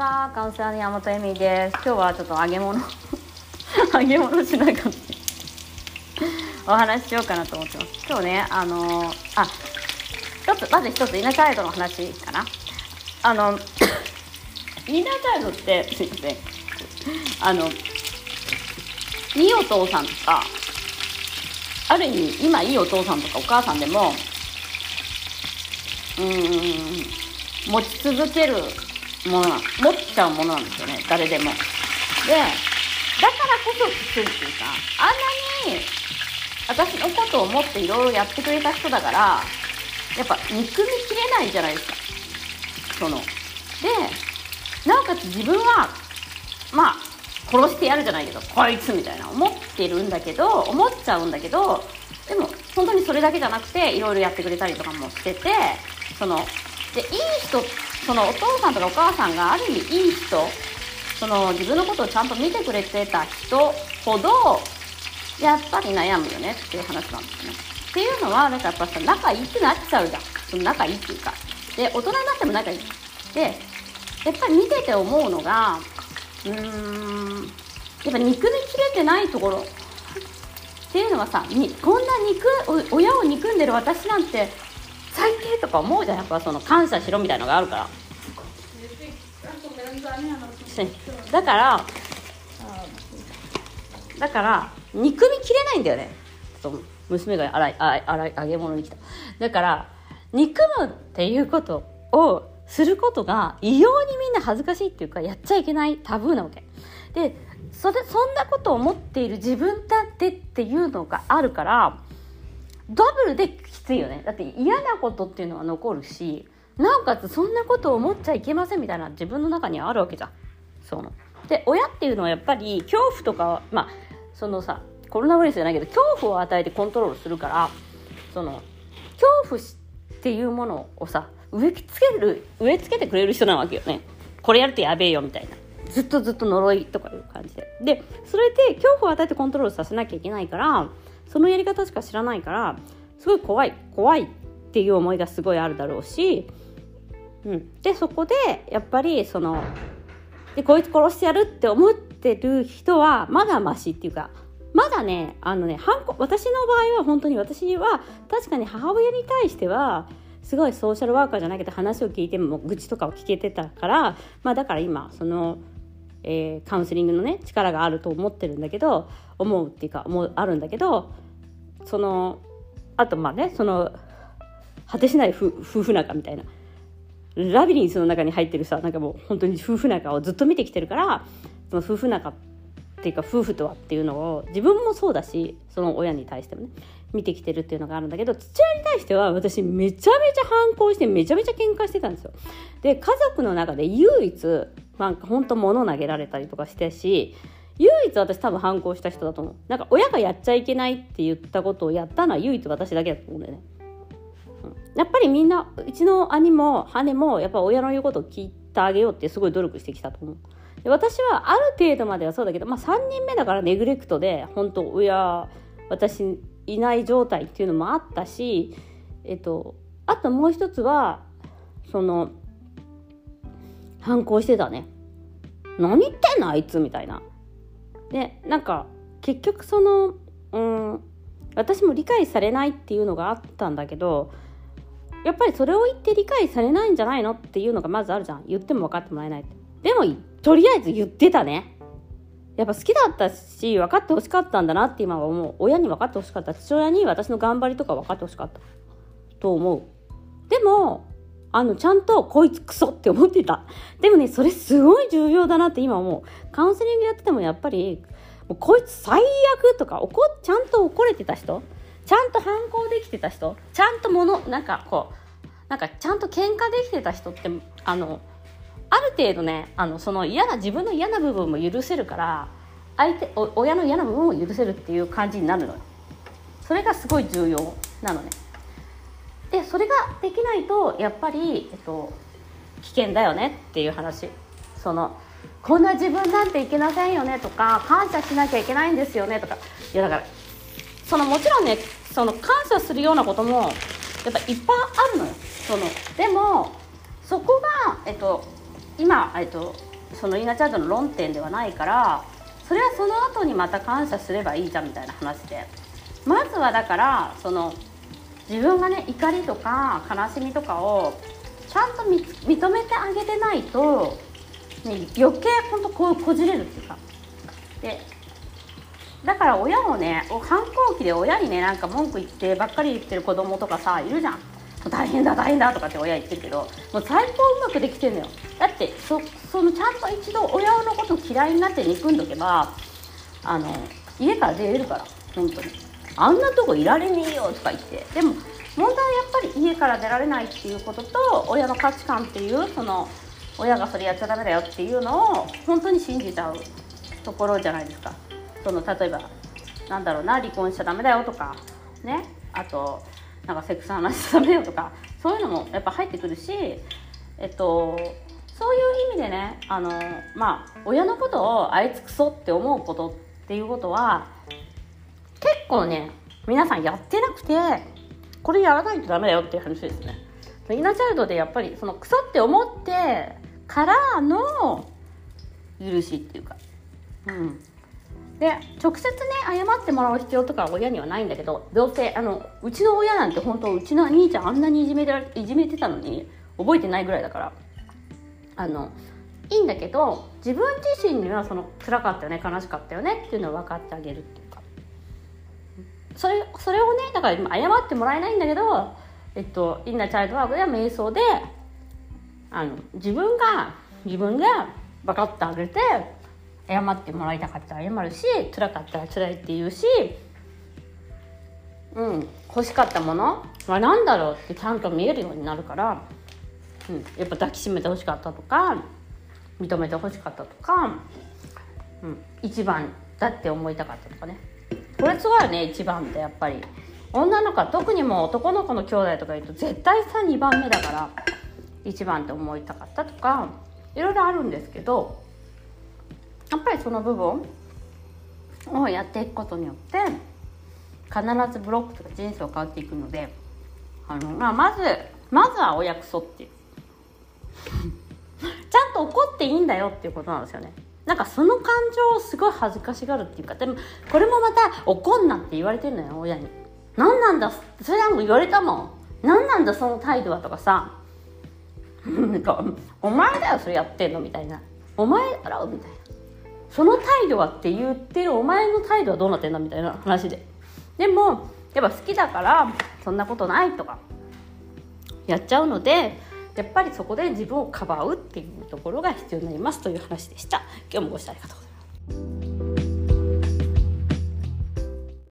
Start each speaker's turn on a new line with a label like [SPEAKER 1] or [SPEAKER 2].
[SPEAKER 1] はカウンセラーの山本恵美です。今日はちょっと揚げ物。揚げ物しながらお話ししようかなと思ってます。今日ねあのあ一つまず一つイナチャイルドの話かな。あの イナチャイルドってすいません。あのいいお父さんとかある意味今いいお父さんとかお母さんでもうーん持ち続けるもの持っちゃうものなんですよね誰でも。でだからこそきついっていうかあんなに私のことを思っていろいろやってくれた人だからやっぱ憎みきれないじゃないですか。その。でなおかつ自分はまあ殺してやるじゃないけどこいつみたいな思ってるんだけど思っちゃうんだけどでも本当にそれだけじゃなくていろいろやってくれたりとかもしててそのでいい人そのお父さんとかお母さんがある意味いい人その自分のことをちゃんと見てくれてた人ほどやっぱり悩むよねっていう話なんですね。っていうのはなんかやっぱさ仲いいってなっちゃうじゃん。その仲いいっていうか。で大人になっても仲いい。でやっぱり見てて思うのがうーんやっぱ憎みきれてないところ。っていうのはさにこんな憎親を憎んでる私なんて最低とか思うじゃん。やっぱその感謝しろみたいのがあるから。だからだから憎みきれないんだよね。ちょっと娘が洗い洗い揚げ物に来た。だから憎むっていうことをすることが異様にみんな恥ずかしいっていうかやっちゃいけないタブーなわけ。でそれそんなことを思っている自分だってっていうのがあるからダブルできついよね。だって嫌なことっていうのは残るしなおかつそんなことを思っちゃいけませんみたいな自分の中にはあるわけじゃん。そので親っていうのはやっぱり恐怖とかまあそのさコロナウイルスじゃないけど恐怖を与えてコントロールするからその恐怖っていうものをさ植え付ける植え付けてくれる人なわけよね。これやるとやべえよみたいな。ずっとずっと呪いとかいう感じで。でそれで恐怖を与えてコントロールさせなきゃいけないからそのやり方しか知らないからすごい怖い怖いっていう思いがすごいあるだろうし、うん、でそこでやっぱりそのでこいつ殺してやるって思ってる人はまだマシっていうかまだねあのね私の場合は本当に私は確かに母親に対してはすごいソーシャルワーカーじゃないけど話を聞いても愚痴とかを聞けてたからまあだから今その、えー、カウンセリングのね力があると思ってるんだけど思うっていうか思うあるんだけどそのあとまあねその果てしない夫婦仲みたいなラビリンスの中に入ってるさなんかもう本当に夫婦仲をずっと見てきてるからその夫婦仲っていうか夫婦とはっていうのを自分もそうだしその親に対してもね見てきてるっていうのがあるんだけど父親に対しては私めちゃめちゃ反抗してめちゃめちゃ喧嘩してたんですよ。で家族の中で唯一なんか本当物投げられたりとかしてし唯一私多分反抗した人だと思うなんか親がやっちゃいけないって言ったことをやったのは唯一私だけだと思うんだよね。やっぱりみんなうちの兄も姉もやっぱ親の言うことを聞いてあげようってすごい努力してきたと思う。で私はある程度まではそうだけど、まあ、3人目だからネグレクトで本当親私いない状態っていうのもあったし、えっと、あともう一つはその反抗してたね何言ってんのあいつみたいなでなんか結局そのうん私も理解されないっていうのがあったんだけどやっぱりそれを言って理解されないんじゃないのっていうのがまずあるじゃん。言っても分かってもらえないでもとりあえず言ってたね。やっぱ好きだったし分かってほしかったんだなって今は思う。親に分かってほしかった。父親に私の頑張りとか分かってほしかった。と思う。でもあのちゃんとこいつクソって思ってた。でもねそれすごい重要だなって今思う。カウンセリングやっててもやっぱりもうこいつ最悪とか怒ちゃんと怒れてた人？ちゃんと反抗できてた人？ちゃんとものなんかこうなんかちゃんと喧嘩できてた人ってあのある程度ねあのその嫌な自分の嫌な部分も許せるから相手親の嫌な部分を許せるっていう感じになるのよ。それがすごい重要なのね。でそれができないとやっぱり、えっと、危険だよねっていう話。そのこんな自分なんていけませんよねとか感謝しなきゃいけないんですよねとか。いやだからそのもちろんねその感謝するようなこともやっぱいっぱいあるのよ。そのでもそこが、えっと、今、えっと、そのイナチャイルドの論点ではないからそれはその後にまた感謝すればいいじゃんみたいな話で。まずはだからその自分がね怒りとか悲しみとかをちゃんと認めてあげてないと、ね、余計ほんとこうこじれるっていうか。でだから親をね反抗期で親にねなんか文句言ってばっかり言ってる子供とかさいるじゃん。大変だ大変だとかって親言ってるけどもう最高うまくできてんのよ。だってそそのちゃんと一度親のこと嫌いになって憎んどけばあの家から出れるから本当に。あんなとこいられねえよとか言って。でも問題はやっぱり家から出られないっていうことと親の価値観っていうその親がそれやっちゃダメだよっていうのを本当に信じちゃうところじゃないですか。その例えばなんだろうな離婚しちゃダメだよとかね。あとなんかセックス話しちゃダメよとかそういうのもやっぱ入ってくるしえっとそういう意味でねあのまあ親のことをあいつくそって思うことっていうことは構ね皆さんやってなくてこれやらないとダメだよっていう話ですね。イナチャイルドでやっぱりそのクソって思ってからの許しっていうか。うん。で直接ね謝ってもらう必要とかは親にはないんだけどどうせあのうちの親なんて本当うちの兄ちゃんあんなにいじめていじめてたのに覚えてないぐらいだから。あのいいんだけど自分自身にはその辛かったよね悲しかったよねっていうのを分かってあげるっていう。それそれをねだから今謝ってもらえないんだけどえっとインナーチャイルドワークや瞑想であの自分が自分が分かってあげて謝ってもらいたかったら謝るし辛かったら辛いって言うしうん欲しかったものは何だろうってちゃんと見えるようになるから、うん、やっぱ抱きしめて欲しかったとか認めて欲しかったとか、うん、一番だって思いたかったとかね。これすごいよね一番ってやっぱり。女の子は特にもう男の子の兄弟とか言うと絶対さ2番目だから一番って思いたかったとかいろいろあるんですけどやっぱりその部分をやっていくことによって必ずブロックとか人生を変わっていくのであの、まあ、まずまずはお約束っていう。ちゃんと怒っていいんだよっていうことなんですよね。なんかその感情をすごい恥ずかしがるっていうかでもこれもまた怒んなって言われてるのよ親に何なんだそれはもう言われたもん。何なんだその態度はとかさ。なんかお前だよそれやってんのみたいな。お前だろみたいな。その態度はって言ってるお前の態度はどうなってんだみたいな話で。でもやっぱ好きだからそんなことないとかやっちゃうのでやっぱりそこで自分をかばうっていうところが必要になりますという話でした。今日もご視聴ありがとうございます。